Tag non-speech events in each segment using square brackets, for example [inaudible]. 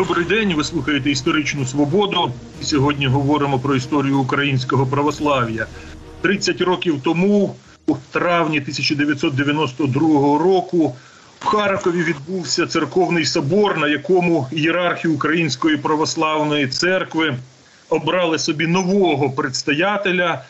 Добрий день. Ви слухаєте історичну свободу. Сьогодні говоримо про історію українського православ'я. 30 років тому, у травні 1992 року, в Харкові відбувся церковний собор, на якому ієрархи Української православної церкви обрали собі нового предстоятеля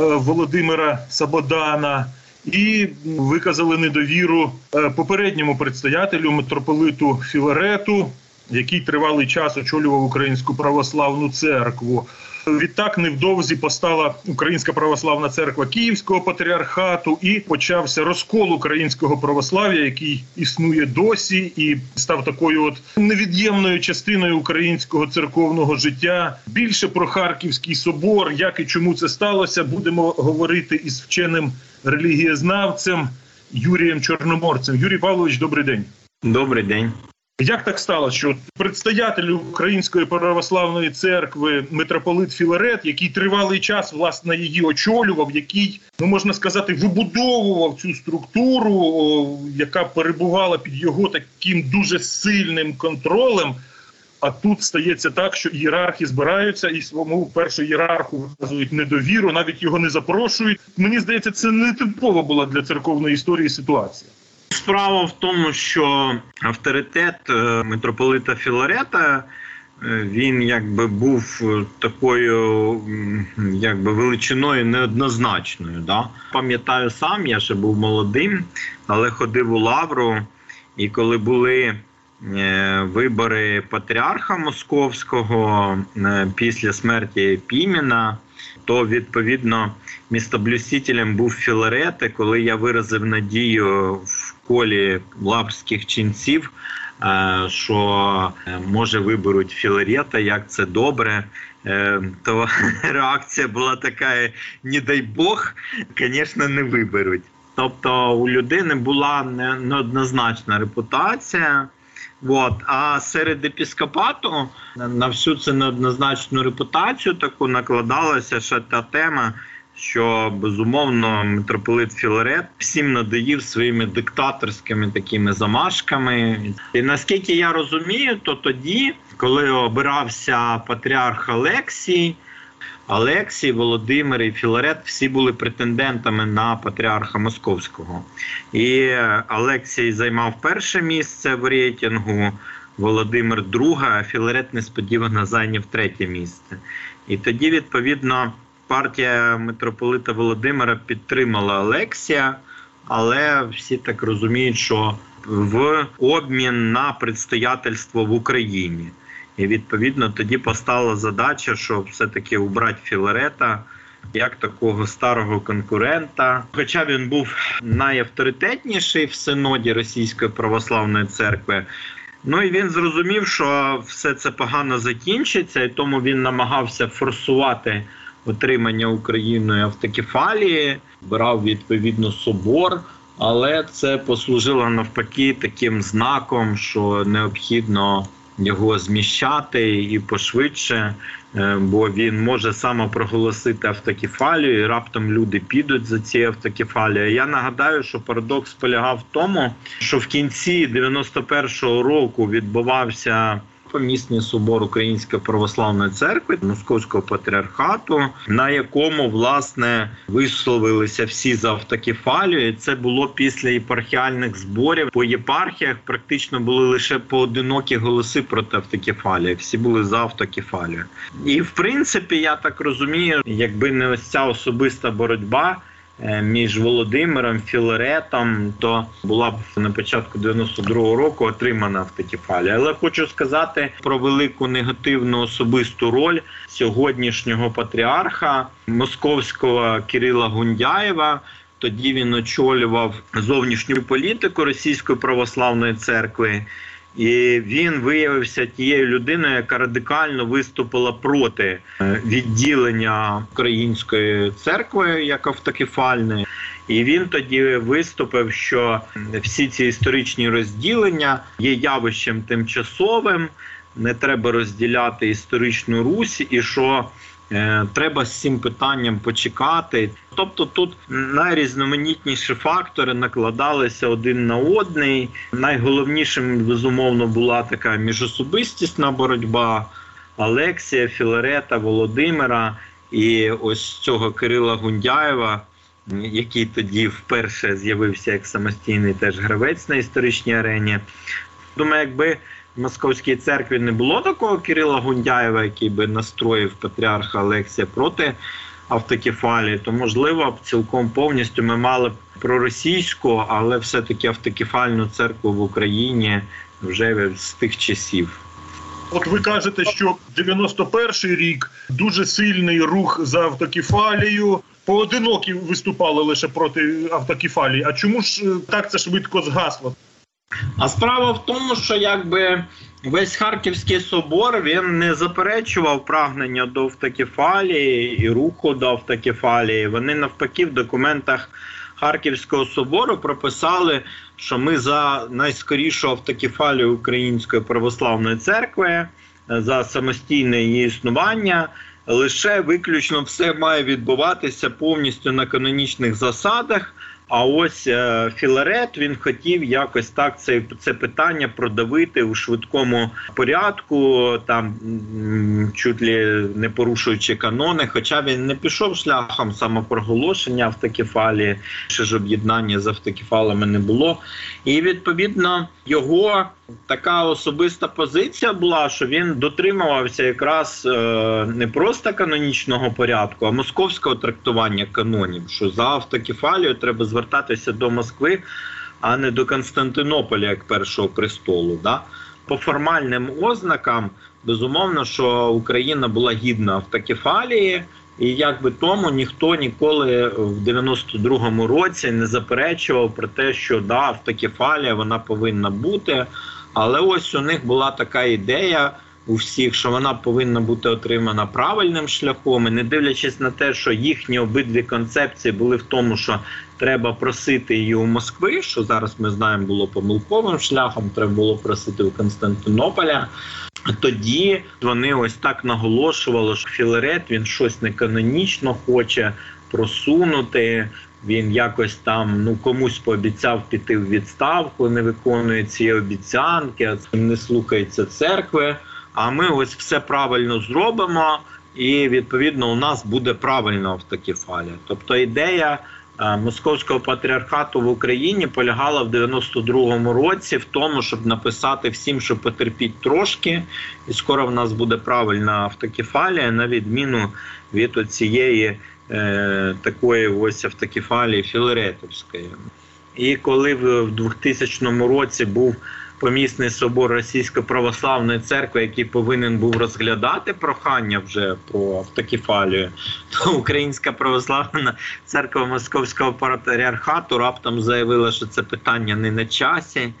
е, Володимира Сабодана. І виказали недовіру е, попередньому предстоятелю митрополиту Філарету, який тривалий час очолював Українську православну церкву. Відтак невдовзі постала Українська православна церква Київського патріархату і почався розкол українського православ'я, який існує досі, і став такою от невід'ємною частиною українського церковного життя. Більше про Харківський собор, як і чому це сталося, будемо говорити із вченим релігієзнавцем Юрієм Чорноморцем. Юрій Павлович, добрий день. Добрий день. Як так сталося, що предстоятель Української православної церкви митрополит Філарет, який тривалий час власне її очолював, який ну можна сказати вибудовував цю структуру, о, яка перебувала під його таким дуже сильним контролем. А тут стається так, що ієрархи збираються і своєму першу ієрарху вказують недовіру, навіть його не запрошують. Мені здається, це не типова була для церковної історії ситуація. Справа в тому, що авторитет е, митрополита Філарета е, він якби був такою якби величиною неоднозначною. Да? Пам'ятаю сам, я ще був молодим, але ходив у Лавру, і коли були е, вибори патріарха Московського після смерті Піміна, то відповідно містоблюстителем був Філарете, коли я виразив надію в колі лапських ченців, е, що е, може виберуть Філарета, як це добре. Е, то [laughs] реакція була така: не дай Бог, звісно, не виберуть. Тобто у людини була неоднозначна репутація. От. А серед епіскопату на всю цю неоднозначну репутацію таку накладалася ще та тема, що безумовно митрополит Філарет всім надоїв своїми диктаторськими такими замашками. І наскільки я розумію, то тоді, коли обирався патріарх Олексій. Олексій, Володимир і Філарет всі були претендентами на патріарха Московського. І Олексій займав перше місце в рейтингу, Володимир друге, а Філарет несподівано зайняв третє місце. І тоді, відповідно, партія митрополита Володимира підтримала Олексія, але всі так розуміють, що в обмін на предстоятельство в Україні. І відповідно тоді постала задача, що все-таки убрати Філарета як такого старого конкурента. Хоча він був найавторитетніший в синоді Російської православної церкви. Ну і він зрозумів, що все це погано закінчиться, і тому він намагався форсувати отримання Україною автокефалії, брав відповідно собор. Але це послужило навпаки таким знаком, що необхідно його зміщати і пошвидше, е, бо він може самопроголосити автокефалію, і раптом люди підуть за цією автокефалією. Я нагадаю, що парадокс полягав в тому, що в кінці 91-го року відбувався помісний собор Української православної церкви Московського патріархату, на якому власне висловилися всі за автокефалію. Це було після єпархіальних зборів. По єпархіях практично були лише поодинокі голоси проти автокефалії. Всі були за автокефалію. І в принципі, я так розумію, якби не ось ця особиста боротьба. Е, між Володимиром Філаретом, то була б на початку 92-го року отримана автокефалія. Але хочу сказати про велику негативну особисту роль сьогоднішнього патріарха московського Кирила Гундяєва. Тоді він очолював зовнішню політику Російської православної церкви. І він виявився тією людиною, яка радикально виступила проти е, відділення української церкви як автокефальної. І він тоді виступив, що всі ці історичні розділення є явищем тимчасовим, не треба розділяти історичну Русь, і що треба з цим питанням почекати. Тобто тут найрізноманітніші фактори накладалися один на одний. Найголовнішим безумовно була така міжособистісна боротьба Алексія, Філарета, Володимира і ось цього Кирила Гундяєва, який тоді вперше з'явився як самостійний теж гравець на історичній арені. Думаю, якби Московській церкві не було такого Кирила Гундяєва, який би настроїв патріарха Олексія проти автокефалії, то можливо цілком повністю ми мали б проросійську, але все-таки автокефальну церкву в Україні вже з тих часів. От ви кажете, що 91-й рік дуже сильний рух за автокефалію. Поодинокі виступали лише проти автокефалії. А чому ж е, так це швидко згасло? А справа в тому, що якби весь Харківський собор він не заперечував прагнення до автокефалії і руху до автокефалії. Вони навпаки в документах Харківського собору прописали, що ми за найскорішу автокефалію Української православної церкви, за самостійне її існування. Лише виключно все має відбуватися повністю на канонічних засадах. А ось е, Філарет він хотів якось так це це питання продавити у швидкому порядку, там чуть ли не порушуючи канони. Хоча він не пішов шляхом самопроголошення автокефалії, ще ж об'єднання з автокефалами не було. І відповідно його така особиста позиція була, що він дотримувався якраз е, не просто канонічного порядку, а московського трактування канонів. Що за автокефалію треба звертатися до Москви, а не до Константинополя як першого престолу. Да? По формальним ознакам безумовно, що Україна була гідна автокефалії. І якби тому ніхто ніколи в 92-му році не заперечував про те, що да, автокефалія вона повинна бути. Але ось у них була така ідея у всіх, що вона повинна бути отримана правильним шляхом, і не дивлячись на те, що їхні обидві концепції були в тому, що треба просити її у Москви, що зараз ми знаємо було помилковим шляхом. Треба було просити у Константинополя. Тоді вони ось так наголошували, що Філарет він щось неканонічно хоче просунути. Він якось там ну комусь пообіцяв піти в відставку, не виконує ці обіцянки, не слухається церкви. А ми ось все правильно зробимо, і відповідно у нас буде правильна автокефалія. Тобто ідея е, московського патріархату в Україні полягала в 92-му році в тому, щоб написати всім, що потерпіть трошки, і скоро в нас буде правильна автокефалія, на відміну від цієї е, такої ось автокефалії Філаретовської. І коли в 2000 році був помісний собор Російської православної церкви, який повинен був розглядати прохання вже про автокефалію, то Українська православна церква Московського патріархату раптом заявила, що це питання не на часі,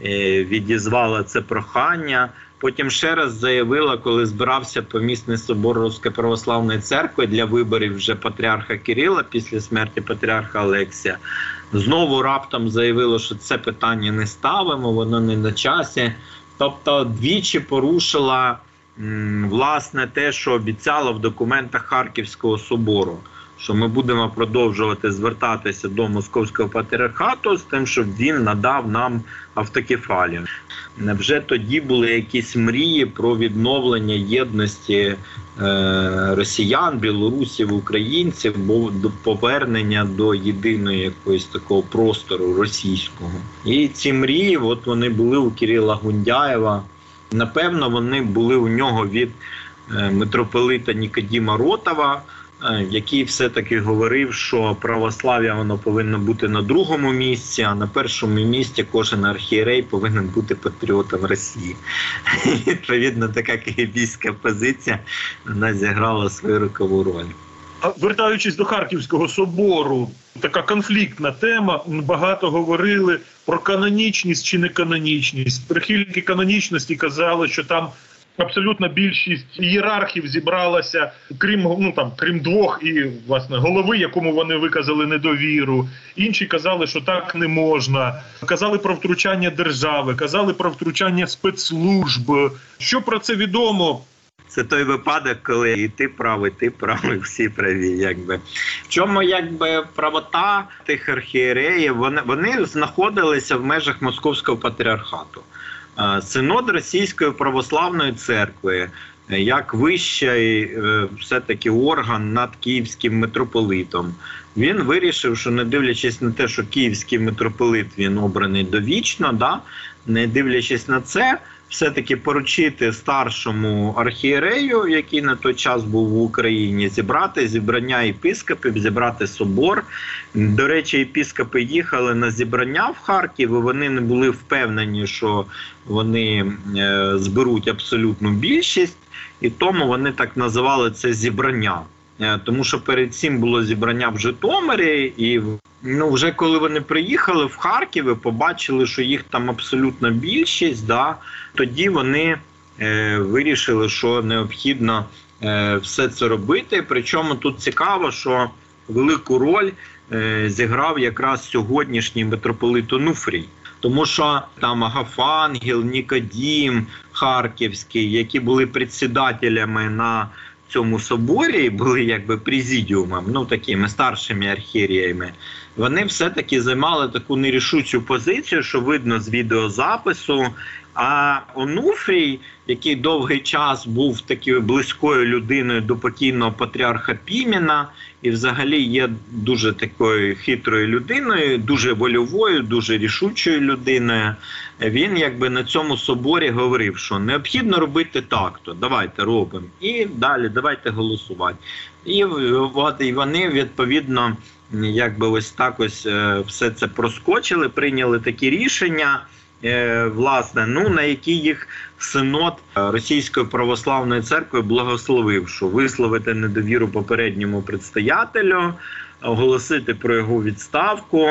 відізвала це прохання. Потім ще раз заявила, коли збирався помісний собор Руської православної церкви для виборів вже патріарха Кирила після смерті патріарха Олексія. Знову раптом заявило, що це питання не ставимо, воно не на часі. Тобто, двічі порушила власне те, що обіцяла в документах Харківського собору що ми будемо продовжувати звертатися до московського патріархату з тим, щоб він надав нам автокефалію. Невже тоді були якісь мрії про відновлення єдності е, росіян, білорусів, українців, бо до повернення до єдиної якоїсь такого простору російського? І ці мрії, от вони були у Кирила Гундяєва. Напевно, вони були у нього від е, митрополита Нікодіма Ротова. Е, який все-таки говорив, що православ'я воно повинно бути на другому місці, а на першому місці кожен архієрей повинен бути патріотом Росії. [laughs] Відповідно, така київська позиція вона зіграла свою рокову роль. Вертаючись до Харківського собору, така конфліктна тема. Багато говорили про канонічність чи неканонічність. Прихильники канонічності казали, що там абсолютна більшість ієрархів зібралася, крім ну там крім двох і власне голови, якому вони виказали недовіру. Інші казали, що так не можна. Казали про втручання держави, казали про втручання спецслужб. Що про це відомо? це той випадок, коли і ти правий, ти правий, всі праві. Якби в чому якби правота тих архієреїв, вони вони знаходилися в межах московського патріархату. Е, синод Російської православної церкви, е, як вищий е, все-таки орган над київським митрополитом, він вирішив, що не дивлячись на те, що київський митрополит він обраний довічно, да, не дивлячись на це, все-таки поручити старшому архієрею, який на той час був в Україні, зібрати зібрання епіскопів, зібрати собор. До речі, епіскопи їхали на зібрання в Харків. і Вони не були впевнені, що вони е, зберуть абсолютну більшість, і тому вони так називали це зібрання. Е, тому що перед цим було зібрання в Житомирі, і ну вже коли вони приїхали в Харків, і побачили, що їх там абсолютна більшість, да, тоді вони е, вирішили, що необхідно е, все це робити. Причому тут цікаво, що велику роль е, зіграв якраз сьогоднішній митрополит Онуфрій. Тому що там Агафангел, Нікодім Харківський, які були председателями на цьому соборі були якби президіумом, ну такими старшими архієріями, вони все-таки займали таку нерішучу позицію, що видно з відеозапису. А Онуфрій, який довгий час був такою близькою людиною до покійного патріарха Піміна, і взагалі є дуже такою хитрою людиною, дуже вольовою, дуже рішучою людиною. Він якби на цьому соборі говорив, що необхідно робити так, то давайте робимо. І далі давайте голосувати. І вони відповідно, якби ось так ось е, все це проскочили, прийняли такі рішення. Е, власне, ну на які їх синод Російської православної церкви благословив, що висловити недовіру попередньому предстоятелю, оголосити про його відставку,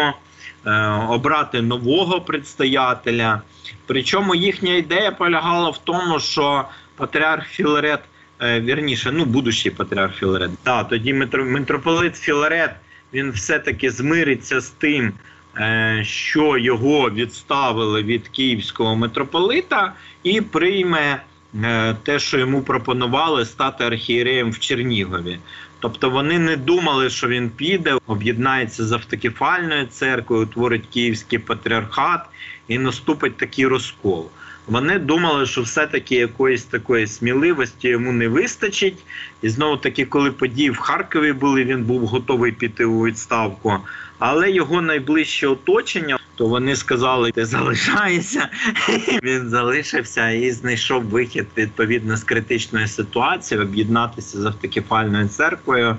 обрати нового предстоятеля. Причому їхня ідея полягала в тому, що патріарх Філарет, е, вірніше, ну будущий патріарх Філарет, да, тоді митрополит Філарет він все-таки змириться з тим. Е, що його відставили від київського митрополита, і прийме е, те, що йому пропонували стати архієреєм в Чернігові. Тобто вони не думали, що він піде, об'єднається з автокефальною церквою, утворить київський патріархат і наступить такий розкол. Вони думали, що все-таки якоїсь такої сміливості йому не вистачить. І знову таки, коли події в Харкові були, він був готовий піти у відставку. Але його найближче оточення, то вони сказали, ти залишаєшся. [laughs] Він залишився і знайшов вихід відповідно з критичної ситуації, об'єднатися з автокефальною церквою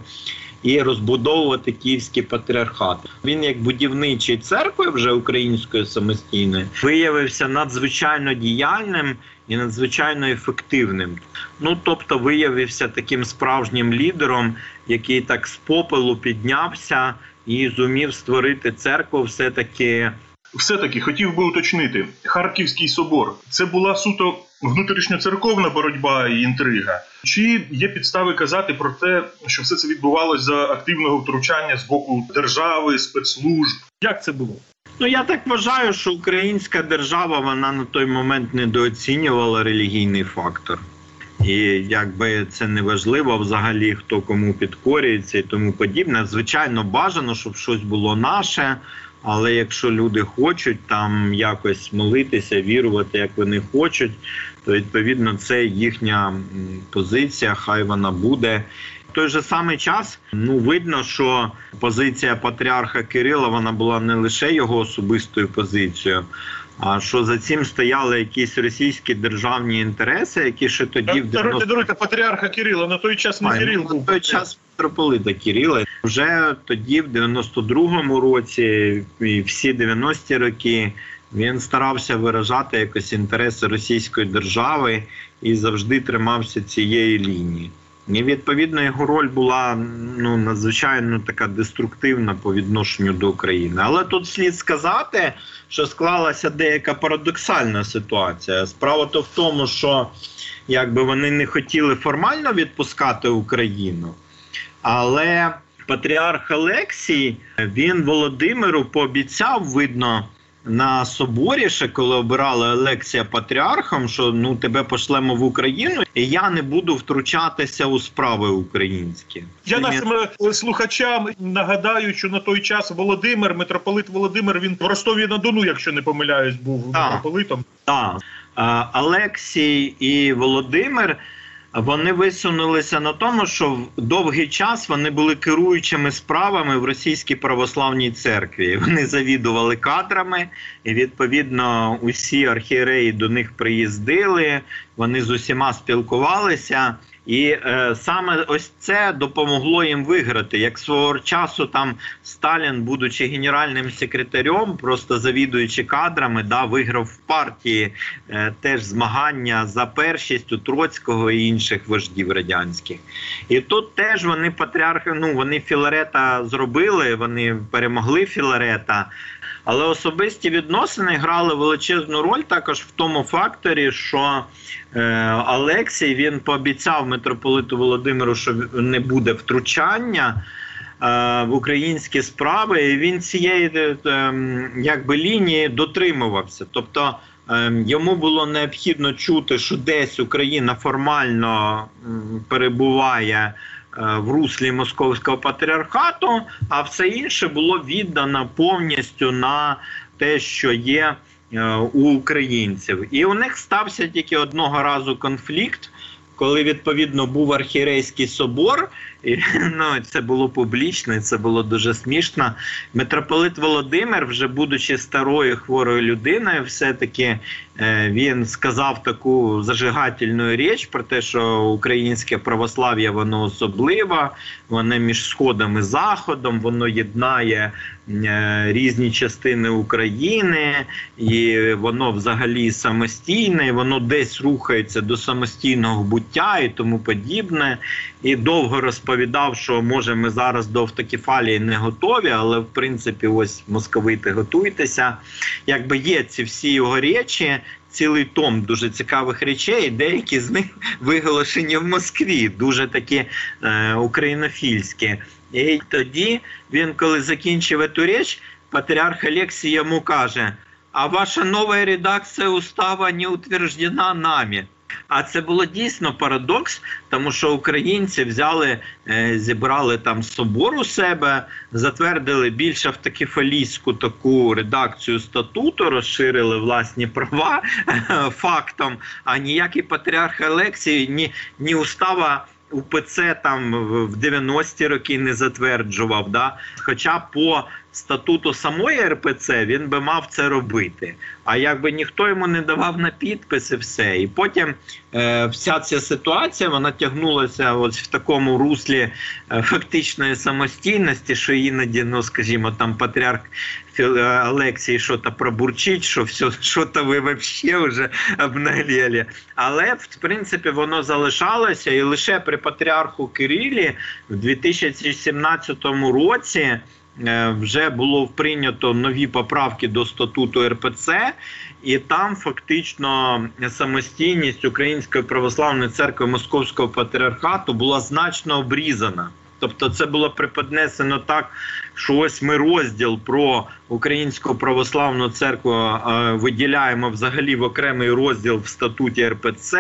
і розбудовувати київський патріархат. Він, як будівничий церкви, вже української самостійної, виявився надзвичайно діяльним і надзвичайно ефективним. Ну тобто, виявився таким справжнім лідером, який так з попелу піднявся і зумів створити церкву, все таки. Все таки хотів би уточнити, Харківський собор це була суто внутрішньоцерковна боротьба і інтрига. Чи є підстави казати про те, що все це відбувалося за активного втручання з боку держави, спецслужб? Як це було? Ну я так вважаю, що українська держава вона на той момент недооцінювала релігійний фактор. І якби це не важливо взагалі, хто кому підкорюється і тому подібне. Звичайно, бажано, щоб щось було наше. Але якщо люди хочуть там якось молитися, вірувати, як вони хочуть, то відповідно це їхня позиція. Хай вона буде. В той же самий час ну видно, що позиція патріарха Кирила вона була не лише його особистою позицією. А що за цим стояли якісь російські державні інтереси, які ще тоді в 90... Даруйте патріарха Кирила на той час не Кирил був. На той час митрополита Кирила. Вже тоді, в 92-му році, і всі 90-ті роки, він старався виражати якось інтереси російської держави і завжди тримався цієї лінії. І відповідно його роль була ну надзвичайно така деструктивна по відношенню до України. Але тут слід сказати, що склалася деяка парадоксальна ситуація. Справа то в тому, що якби вони не хотіли формально відпускати Україну, але патріарх Олексій він Володимиру пообіцяв видно на соборі, ще коли обирали Олексія патріархом, що ну тебе пошлемо в Україну, і я не буду втручатися у справи українські. Я нашим е, слухачам нагадаю, що на той час Володимир, митрополит Володимир, він в Ростові на Дону, якщо не помиляюсь, був Так. митрополитом. Так. Олексій і Володимир вони висунулися на тому, що в довгий час вони були керуючими справами в російській православній церкві. Вони завідували кадрами, і відповідно усі архієреї до них приїздили, вони з усіма спілкувалися. І е, саме ось це допомогло їм виграти. Як свого часу там Сталін, будучи генеральним секретарем, просто завідуючи кадрами, да, виграв в партії е, теж змагання за першість у Троцького і інших вождів радянських. І тут теж вони патріархи, ну вони Філарета зробили, вони перемогли Філарета. Але особисті відносини грали величезну роль також в тому факторі, що е, Олексій він пообіцяв митрополиту Володимиру, що не буде втручання е, в українські справи, і він цієї е, якби лінії дотримувався. Тобто е, йому було необхідно чути, що десь Україна формально перебуває. Е, В руслі московського патріархату, а все інше було віддано повністю на те, що є е, у українців. І у них стався тільки одного разу конфлікт, коли відповідно був архірейський собор. І, [laughs] ну, це було публічно, і це було дуже смішно. Митрополит Володимир, вже будучи старою хворою людиною, все-таки е, він сказав таку зажигательну річ про те, що українське православ'я воно особливе, воно між сходом і заходом, воно єднає е, різні частини України, і воно взагалі самостійне, воно десь рухається до самостійного буття і тому подібне. І довго розповідав, що може ми зараз до автокефалії не готові, але в принципі, ось московити готуйтеся. Якби є ці всі його речі, цілий том дуже цікавих речей, деякі з них [laughs] виголошені в Москві, дуже такі е, українофільські. І тоді він, коли закінчив цю річ, патріарх Олексій йому каже: А ваша нова редакція устава не утверждена нами. А це було дійсно парадокс, тому що українці взяли, е, зібрали там собор у себе, затвердили більш автокефалійську таку редакцію статуту, розширили власні права [laughs] фактом. А ніякий патріарх Олексій, ні, ні устава. УПЦ там в 90-ті роки не затверджував, да? хоча по статуту самої РПЦ він би мав це робити. А якби ніхто йому не давав на підпис і все. І потім е, вся ця ситуація вона тягнулася ось в такому руслі е, фактичної самостійності, що іноді, ну скажімо, там патріарх Філ- е, Олексій що то пробурчить, що все, що то ви вообще вже обнаглели. Але в принципі воно залишалося, і лише при патріарху Кирилі в 2017 році. Е, Вже було прийнято нові поправки до статуту РПЦ, і там фактично самостійність Української православної церкви Московського патріархату була значно обрізана. Тобто, це було преподнесено так, що ось ми розділ про Українську православну церкву е, виділяємо взагалі в окремий розділ в статуті РПЦ,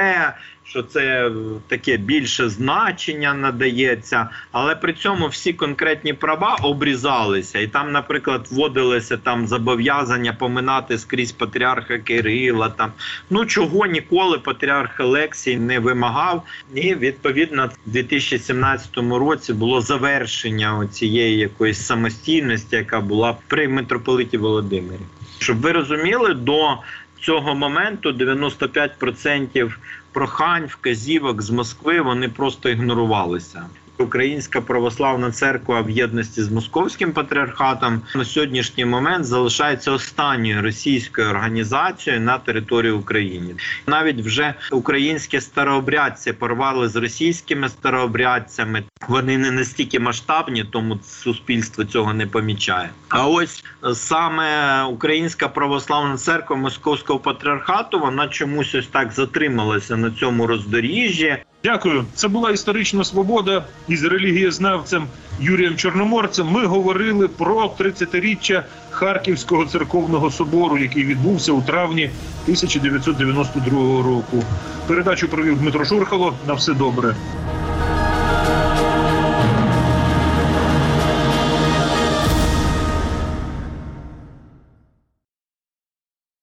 що це таке більше значення надається, але при цьому всі конкретні права обрізалися, і там, наприклад, вводилися там зобов'язання поминати скрізь патріарха Кирила. Там ну чого ніколи патріарх Олексій не вимагав. І відповідно в 2017 році було завершення цієї якоїсь самостійності, яка була при митрополиті Володимирі. Щоб ви розуміли, до цього моменту 95% прохань, вказівок з Москви вони просто ігнорувалися. Українська православна церква в єдності з московським патріархатом на сьогоднішній момент залишається останньою російською організацією на території України. Навіть вже українські старообрядці порвали з російськими старообрядцями. Вони не настільки масштабні, тому суспільство цього не помічає. А ось саме Українська православна церква Московського патріархату вона чомусь ось так затрималася на цьому роздоріжжі. Дякую. Це була історична свобода. із релігієзнавцем Юрієм Чорноморцем ми говорили про 30-річчя Харківського церковного собору, який відбувся у травні 1992 року. Передачу провів Дмитро Шурхало. На все добре.